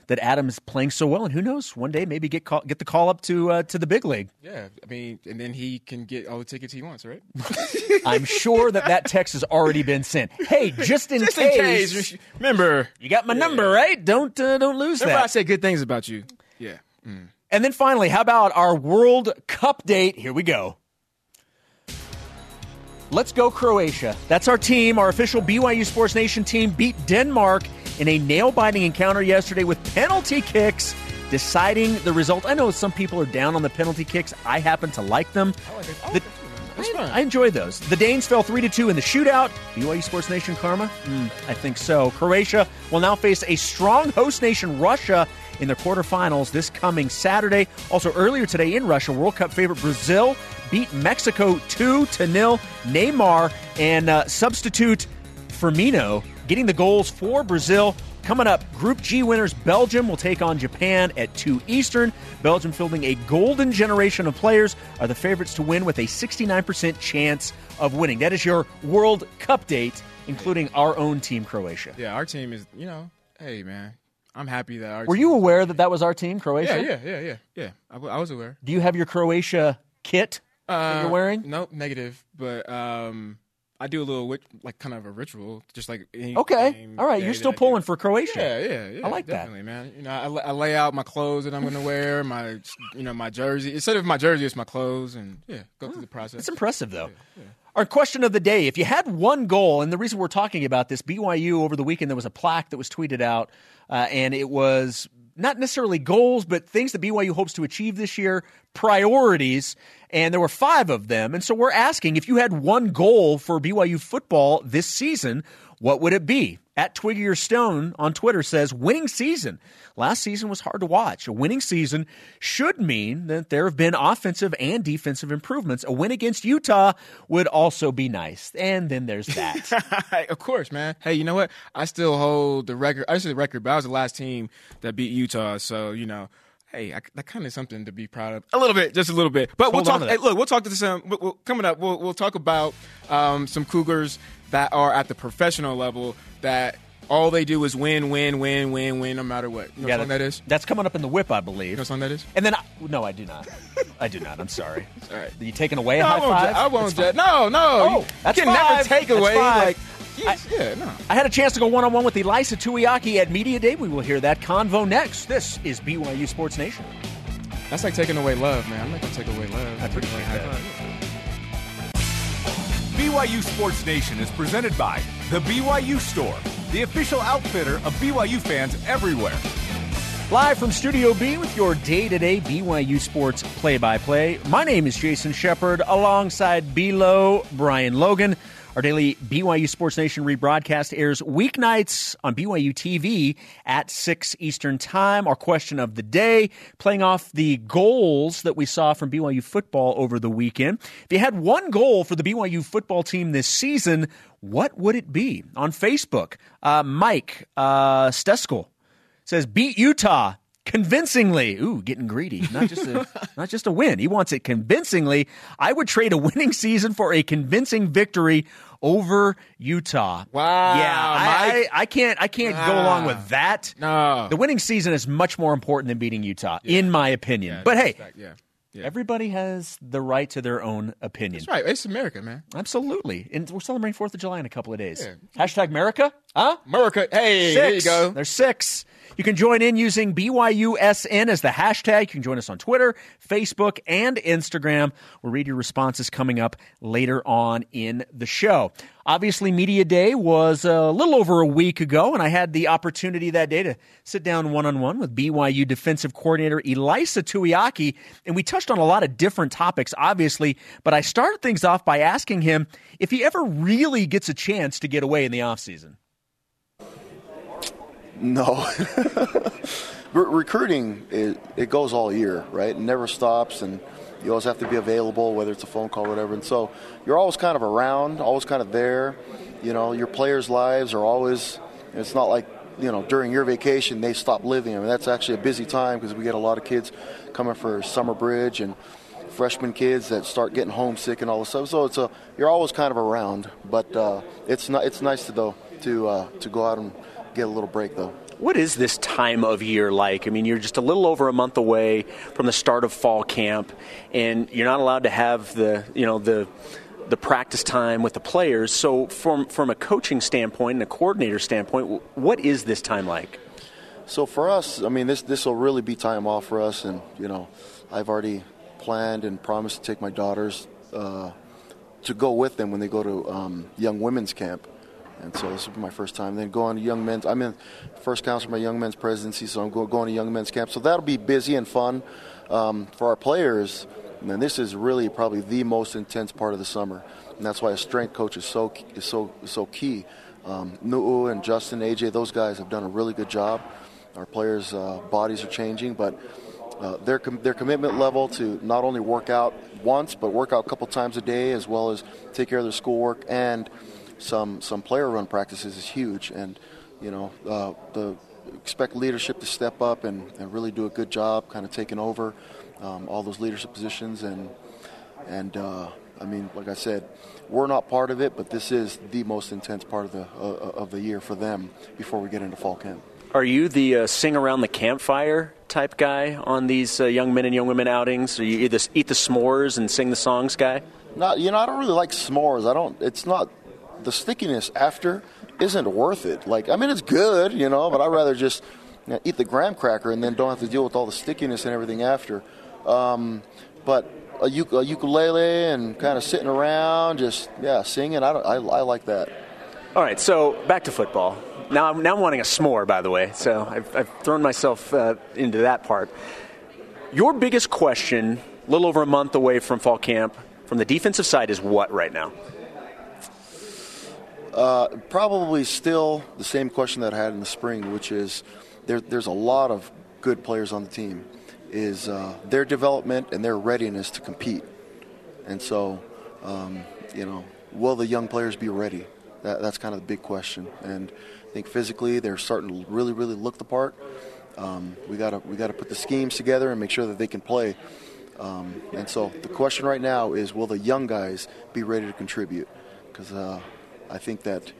A: that Adam is playing so well, and who knows, one day maybe get call, get the call up to uh, to the big league.
B: Yeah, I mean, and then he can get all the tickets he wants, right? (laughs)
A: I'm sure that that text has already been sent. Hey, just in
B: just
A: case,
B: in case, remember
A: you got my yeah. number, right? Don't uh, don't lose
B: remember
A: that.
B: I say good things about you. Yeah. Mm.
A: And then finally, how about our World Cup date? Here we go. Let's go Croatia. That's our team. Our official BYU Sports Nation team beat Denmark in a nail biting encounter yesterday with penalty kicks deciding the result. I know some people are down on the penalty kicks. I happen to like them.
B: I like
A: the, I, I enjoy those. The Danes fell 3 to 2 in the shootout. BYU Sports Nation karma? Mm, I think so. Croatia will now face a strong host nation, Russia, in the quarterfinals this coming Saturday. Also, earlier today in Russia, World Cup favorite Brazil beat Mexico 2 to nil. Neymar and uh, substitute Firmino getting the goals for Brazil. Coming up, Group G winners Belgium will take on Japan at 2 Eastern. Belgium, fielding a golden generation of players, are the favorites to win with a 69% chance of winning. That is your World Cup date, including our own team, Croatia.
B: Yeah, our team is, you know, hey, man, I'm happy that our
A: Were
B: team-
A: you aware that that was our team, Croatia?
B: Yeah, yeah, yeah, yeah, yeah. I, w- I was aware.
A: Do you have your Croatia kit that you're
B: Uh,
A: wearing?
B: Nope, negative. But um, I do a little like kind of a ritual, just like
A: Okay. All right. You're still pulling for Croatia.
B: Yeah, yeah, yeah.
A: I like that.
B: man. You know, I, I lay out my clothes that I'm going to wear, my you know my jersey. Instead of my jersey, it's my clothes, and yeah, go through the process.
A: It's impressive, though. Our question of the day if you had one goal, and the reason we're talking about this, BYU over the weekend, there was a plaque that was tweeted out, uh, and it was not necessarily goals, but things that BYU hopes to achieve this year, priorities, and there were five of them. And so we're asking if you had one goal for BYU football this season, what would it be? At Twiggy or Stone on Twitter says winning season. Last season was hard to watch. A winning season should mean that there have been offensive and defensive improvements. A win against Utah would also be nice. And then there's that. (laughs)
B: of course, man. Hey, you know what? I still hold the record. I say the record, but I was the last team that beat Utah. So you know, hey, I, that kind of something to be proud of. A little bit, just a little bit. But we'll talk. Hey, look, we'll talk to some we'll, we'll- coming up. We'll, we'll talk about um, some Cougars that are at the professional level that all they do is win, win, win, win, win, no matter what. You know what song that is?
A: That's coming up in the whip, I believe.
B: You know what song that is?
A: And then, I, no, I do not. I do not. I'm sorry.
B: All right.
A: Are you taking away a
B: No, I
A: high
B: won't.
A: five?
B: ju- I won't. Ju- No, no.
A: Oh,
B: you
A: that's
B: can
A: five.
B: never take
A: That's
B: away. Like, yes, yeah, no.
A: I had a chance to go one on one with Ilaisa Tuiaki at Media Day. We will hear that convo next. This is BYU Sports Nation.
B: That's like taking away love, man. I'm not gonna take away love. I'm taking away high five.
C: BYU Sports Nation is presented by The BYU Store, the official outfitter of BYU fans everywhere.
A: Live from Studio B with your day to day BYU Sports play by play. My name is Jason Shepard alongside Below Brian Logan. Our daily BYU Sports Nation rebroadcast airs weeknights on BYU TV at 6 Eastern Time. Our question of the day, playing off the goals that we saw from BYU football over the weekend. If you had one goal for the BYU football team this season, what would it be? On Facebook, uh, Mike uh, Steskel says beat Utah convincingly. Ooh, getting greedy. Not just a (laughs) not just a win. He wants it convincingly. I would trade a winning season for a convincing victory over Utah.
B: Wow,
A: Yeah, I, I, I can't I can't go along with ah, that.
B: No.
A: The winning season is much more important than beating Utah, in my opinion. but hey,
B: yeah. yeah.
A: everybody has the right to their own opinion.
B: That's right. It's America, man.
A: Absolutely. And we're celebrating Fourth of July in a couple of days. Hashtag America? Huh?
B: America. Hey,
A: Six.
B: there you go.
A: There's six. You can join in using BYUSN as the hashtag. You can join us on Twitter, Facebook, and Instagram. We'll read your responses coming up later on in the show. Obviously, Media Day was a little over a week ago, and I had the opportunity that day to sit down one on one with BYU defensive coordinator Ilaisa Tuiaki, and we touched on a lot of different topics, obviously, but I started things off by asking him if he ever really gets a chance to get away in the offseason.
E: No. (laughs) Re- recruiting, it, it goes all year, right? It never stops, and you always have to be available, whether it's a phone call or whatever. And so you're always kind of around, always kind of there. You know, your players' lives are always, it's not like, you know, during your vacation they stop living. I mean, that's actually a busy time because we get a lot of kids coming for summer bridge and freshman kids that start getting homesick and all this stuff. So it's a you're always kind of around, but uh, it's not it's nice to though to uh, to go out and get a little break though.
F: What is this time of year like? I mean, you're just a little over a month away from the start of fall camp, and you're not allowed to have the you know the the practice time with the players. So, from from a coaching standpoint and a coordinator standpoint, what is this time like?
E: So for us, I mean, this this will really be time off for us, and you know, I've already planned and promised to take my daughters uh, to go with them when they go to um, young women's camp, and so this will be my first time. Then going to young men's. I'm in first council for my young men's presidency, so I'm go, going to young men's camp. So that'll be busy and fun um, for our players. And this is really probably the most intense part of the summer, and that's why a strength coach is so is so so key. Um, Nu'u and Justin, AJ, those guys have done a really good job. Our players' uh, bodies are changing, but uh, their com- their commitment level to not only work out once, but work out a couple times a day, as well as take care of their schoolwork and some some player run practices is huge. And you know, uh, the expect leadership to step up and, and really do a good job, kind of taking over um, all those leadership positions. And and uh, I mean, like I said, we're not part of it, but this is the most intense part of the uh, of the year for them before we get into fall camp.
A: Are you the uh, sing around the campfire type guy on these uh, young men and young women outings? Are you either eat the s'mores and sing the songs guy?
E: Not, you know, I don't really like s'mores. I don't. It's not the stickiness after isn't worth it. Like, I mean, it's good, you know, but I'd rather just you know, eat the graham cracker and then don't have to deal with all the stickiness and everything after. Um, but a, ukulele and kind of sitting around, just yeah, singing. I, I, I like that.
A: All right, so back to football. Now, I'm, now I'm wanting a s'more, by the way. So I've, I've thrown myself uh, into that part. Your biggest question, a little over a month away from fall camp, from the defensive side, is what right now?
E: Uh, probably still the same question that I had in the spring, which is there, there's a lot of good players on the team. Is uh, their development and their readiness to compete, and so um, you know, will the young players be ready? That, that's kind of the big question. And I think physically they're starting to really, really look the part. Um, we gotta we gotta put the schemes together and make sure that they can play. Um, and so the question right now is, will the young guys be ready to contribute? Because uh, I think that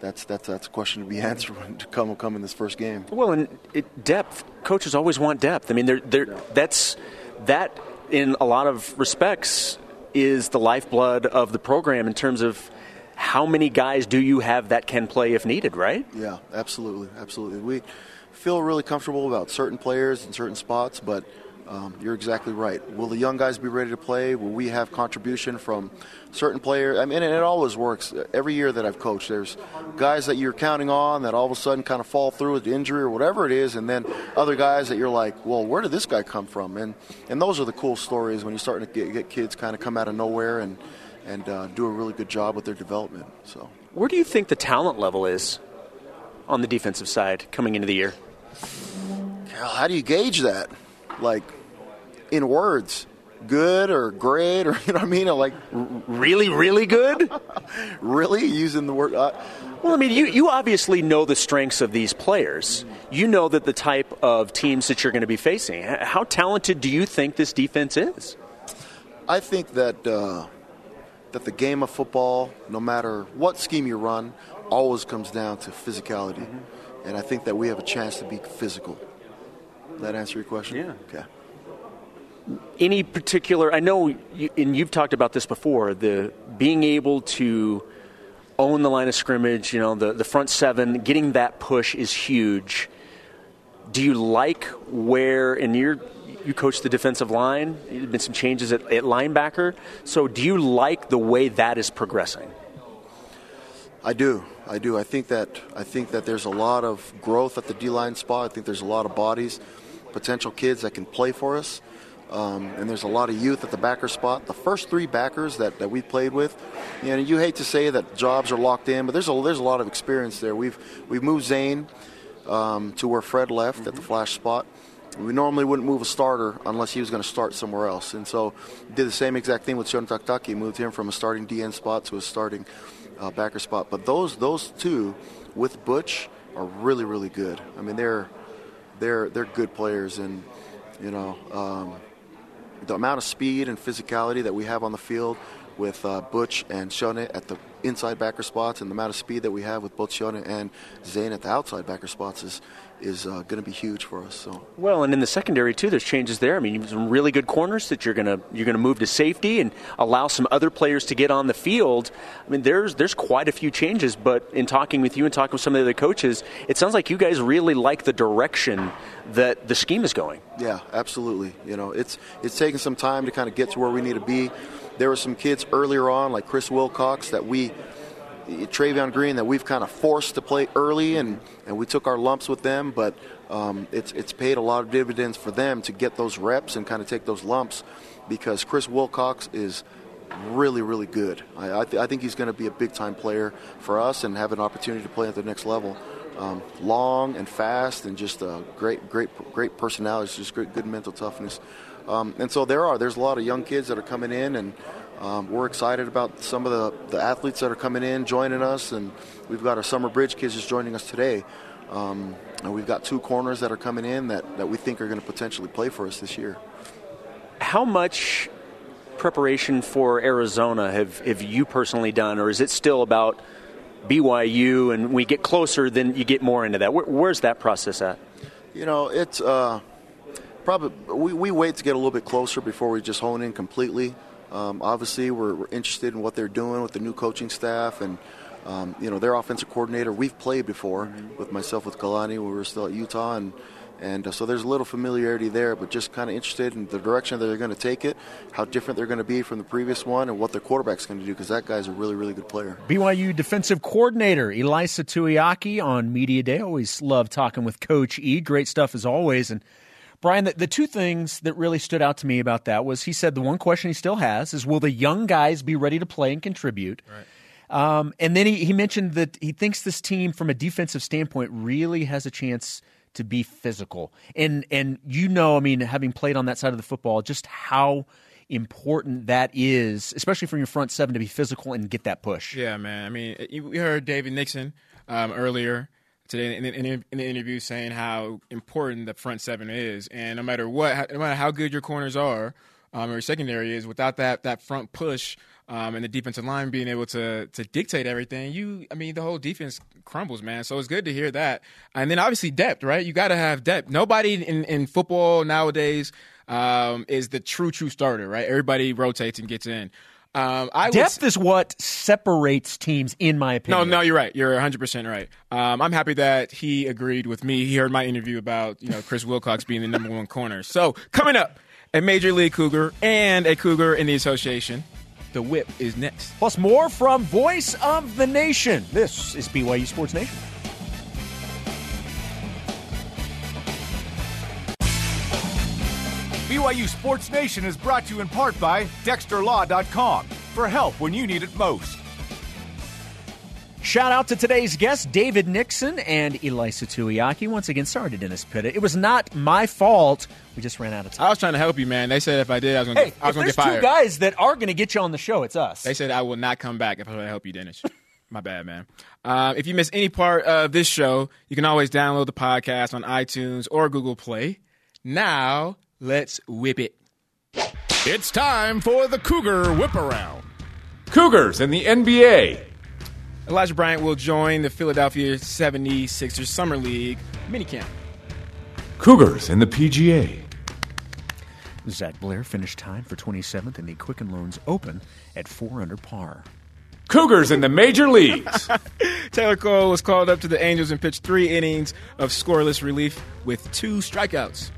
E: that's that's that's a question to be (laughs) answered when to come come in this first game.
A: Well, and it, depth. Coaches always want depth. I mean, they're, they're, that's that in a lot of respects is the lifeblood of the program in terms of how many guys do you have that can play if needed, right?
E: Yeah, absolutely, absolutely. We feel really comfortable about certain players in certain spots, but um, you're exactly right. Will the young guys be ready to play? Will we have contribution from certain players? I mean, and it always works. Every year that I've coached, there's guys that you're counting on that all of a sudden kind of fall through with injury or whatever it is, and then other guys that you're like, well, where did this guy come from? And and those are the cool stories when you're starting to get, get kids kind of come out of nowhere and and uh, do a really good job with their development. So,
A: where do you think the talent level is on the defensive side coming into the year?
E: How do you gauge that? Like, in words good or great or (laughs) you know what I mean? Like
A: really, really good. (laughs)
E: really using the word. Uh,
A: well, I mean, you you obviously know the strengths of these players. You know that the type of teams that you're going to be facing. How talented do you think this defense is?
E: I think that uh, that the game of football, no matter what scheme you run, always comes down to physicality, mm-hmm. and I think that we have a chance to be physical. Does that answer your question?
A: Yeah.
E: Okay
A: any particular i know you, and you've talked about this before the being able to own the line of scrimmage you know the, the front seven getting that push is huge do you like where and you're you coach the defensive line there's been some changes at, at linebacker so do you like the way that is progressing
E: I do. I do. I think that I think that there's a lot of growth at the D line spot. I think there's a lot of bodies, potential kids that can play for us. Um, and there's a lot of youth at the backer spot. The first three backers that, that we played with, you know, you hate to say that jobs are locked in, but there's a there's a lot of experience there. We've we've moved Zane um, to where Fred left mm-hmm. at the mm-hmm. flash spot. We normally wouldn't move a starter unless he was going to start somewhere else, and so did the same exact thing with Sione Takitaki. Moved him from a starting DN spot to a starting uh, backer spot. But those those two with Butch are really really good. I mean they're they're they're good players, and you know. Um, the amount of speed and physicality that we have on the field with uh, Butch and Sione at the inside backer spots, and the amount of speed that we have with both Sione and Zane at the outside backer spots is is uh, going to be huge for us. So
A: well, and in the secondary too, there's changes there. I mean, you have some really good corners that you're going to you're going to move to safety and allow some other players to get on the field. I mean, there's there's quite a few changes. But in talking with you and talking with some of the other coaches, it sounds like you guys really like the direction that the scheme is going.
E: Yeah, absolutely. You know, it's it's taken some time to kind of get to where we need to be. There were some kids earlier on, like Chris Wilcox, that we Travion Green that we've kind of forced to play early, and, and we took our lumps with them, but um, it's it's paid a lot of dividends for them to get those reps and kind of take those lumps, because Chris Wilcox is really really good. I I, th- I think he's going to be a big time player for us and have an opportunity to play at the next level. Um, long and fast and just a great great great personality, just great good mental toughness. Um, and so there are there's a lot of young kids that are coming in and um, we're excited about some of the, the athletes that are coming in, joining us, and we've got our Summer Bridge kids just joining us today. Um, and we've got two corners that are coming in that, that we think are going to potentially play for us this year.
A: How much preparation for Arizona have, have you personally done, or is it still about
F: BYU and we get closer, then you get more into that. Where, where's that process at?
E: You know, it's uh, probably we, we wait to get a little bit closer before we just hone in completely. Um, obviously, we're, we're, interested in what they're doing with the new coaching staff and um, you know their offensive coordinator. We've played before mm-hmm. with myself with Kalani when we were still at Utah and and uh, so there's a little familiarity there, but just kind of interested in the direction that they're going to take it, how different they're going to be from the previous one, and what their quarterback's going to do because that guy's a really, really good player.
A: BYU defensive coordinator Ilaisa Tuiaki on Media Day. Always love talking with Coach E. Great stuff as always. And Brian, the, the two things that really stood out to me about that was he said the one question he still has is will the young guys be ready to play and contribute? Right. Um, and then he, he mentioned that he thinks this team, from a defensive standpoint, really has a chance – to be physical. And and you know, I mean, having played on that side of the football, just how important that is, especially from your front seven to be physical and get that push.
B: Yeah, man. I mean, we heard David Nixon um, earlier today in, in, in, an interview saying how important the front seven is, and no matter what, no matter how good your corners are um, or your secondary is, without that that front push um, and the defensive line being able to to dictate everything, you I mean the whole defense crumbles, man. So it's good to hear that. And then obviously depth, right? You got to have depth. Nobody in in football nowadays um, is the true true starter, right? Everybody rotates and gets in.
A: Um, Depth is what separates teams, in my opinion.
B: No, no, you're right. You're 100 percent right. Um, I'm happy that he agreed with me. He heard my interview about you know Chris Wilcox being the number one corner. So coming up, a major league Cougar and a Cougar in the association. The whip is next.
A: Plus, more from Voice of the Nation. This is BYU Sports Nation.
C: BYU Sports Nation is brought to you in part by DexterLaw.com for help when you need it most.
A: Shout out to today's guests, David Nixon and Ilaisa Tuiaki. Once again, sorry to Dennis Pitta. It was not my fault. We just ran out of time.
B: I was trying to help you, man. They said if I did, I was going
A: hey,
B: to get,
A: get
B: fired.
A: two guys that are going to get you on the show, it's us.
B: They said I will not come back if I try to help you, Dennis. (laughs) my bad, man. Uh, if you miss any part of this show, you can always download the podcast on iTunes or Google Play. Now, let's whip it.
C: It's time for the Cougar Whip Around. Cougars in the NBA.
B: Elijah Bryant will join the Philadelphia 76ers Summer League minicamp.
C: Cougars in the PGA.
A: Zach Blair finished tied for 27th in the Quicken Loans Open at 4 under par.
C: Cougars in the major leagues. (laughs)
B: Taylor Cole was called up to the Angels and pitched three innings of scoreless relief with two strikeouts.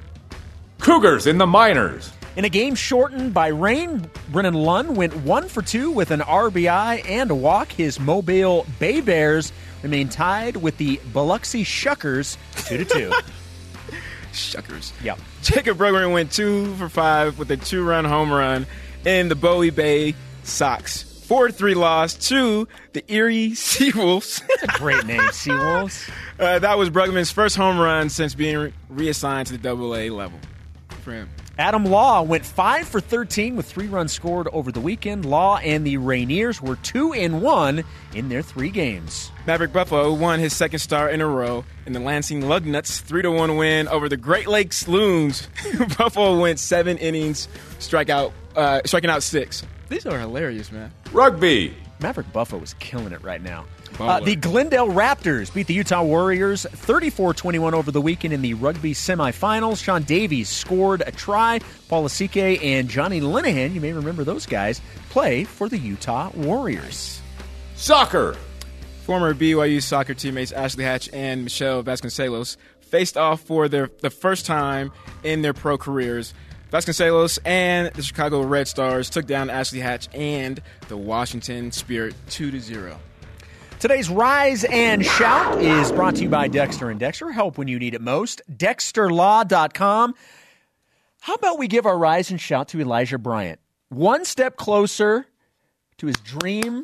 C: Cougars in the minors.
A: In a game shortened by rain, Brennan Lund went one for two with an RBI and a walk. His Mobile Bay Bears remain tied with the Biloxi Shuckers two to two. (laughs)
B: Shuckers.
A: Yep.
B: Jacob Brugman went two for five with a two-run home run in the Bowie Bay Sox. 4-3 loss to the Erie (laughs) Seawolves.
A: That's a great name, (laughs) Seawolves.
B: Uh, that was Brugman's first home run since being reassigned to the Double A level. For.
A: Adam Law went 5 for 13 with three runs scored over the weekend. Law and the Rainiers were 2 and 1 in their three games.
B: Maverick Buffalo won his second star in a row in the Lansing Lugnuts 3 to 1 win over the Great Lakes Loons. (laughs) Buffalo went 7 innings, strike out, uh, striking out 6. These are hilarious, man.
C: Rugby.
A: Maverick Buffalo is killing it right now. Uh, the Glendale Raptors beat the Utah Warriors 34 21 over the weekend in the rugby semifinals. Sean Davies scored a try. Paul Lasike and Johnny Linehan, you may remember those guys, play for the Utah Warriors.
C: Soccer.
B: Former BYU soccer teammates Ashley Hatch and Michelle Vasconcelos faced off for their, the first time in their pro careers. Vasconcelos and the Chicago Red Stars took down Ashley Hatch and the Washington Spirit 2 to 0.
A: Today's Rise and Shout is brought to you by Dexter and Dexter. Help when you need it most. DexterLaw.com. How about we give our Rise and Shout to Elijah Bryant? One step closer to his dream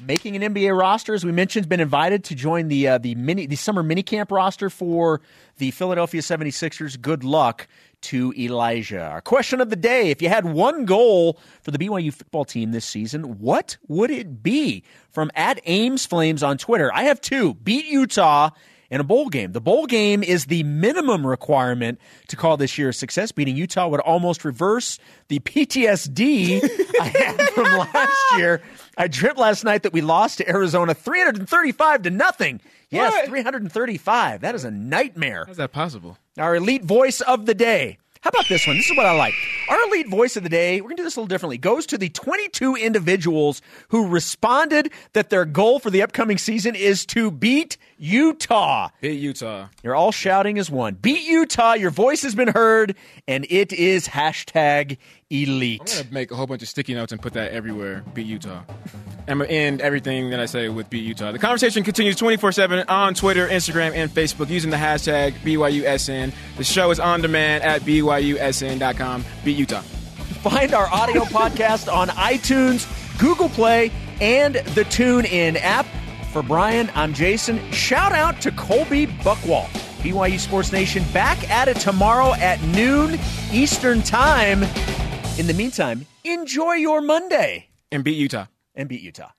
A: making an NBA roster, as we mentioned, has been invited to join the uh, the mini the summer minicamp roster for the Philadelphia 76ers. Good luck to Elijah. Our question of the day if you had one goal for the BYU football team this season, what would it be? From at Ames Flames on Twitter. I have two beat Utah in a bowl game. The bowl game is the minimum requirement to call this year a success. Beating Utah would almost reverse the PTSD I (laughs) had from last year. I tripped last night that we lost to Arizona 335 to nothing. Yes,
B: What?
A: 335. That is a nightmare.
B: How's that possible?
A: Our elite voice of the day. How about this one? This is what I like. Our lead voice of the day, we're going to do this a little differently, goes to the 22 individuals who responded that their goal for the upcoming season is to beat Utah.
B: Beat Utah.
A: You're all shouting as one. Beat Utah. Your voice has been heard, and it is hashtag elite.
B: I'm gonna make a whole bunch of sticky notes and put that everywhere. Beat Utah. I'm gonna end everything that I say with beat Utah. The conversation continues 24/7 on Twitter, Instagram, and Facebook using the hashtag BYUSN. The show is on demand at BYUSN.com. Beat Utah.
A: Find our audio (laughs) podcast on iTunes, Google Play, and the TuneIn app. For Brian, I'm Jason. Shout out to Colby Buckwalt. BYU Sports Nation back at it tomorrow at noon Eastern Time. In the meantime, enjoy your Monday
B: And beat Utah.
A: and beat Utah.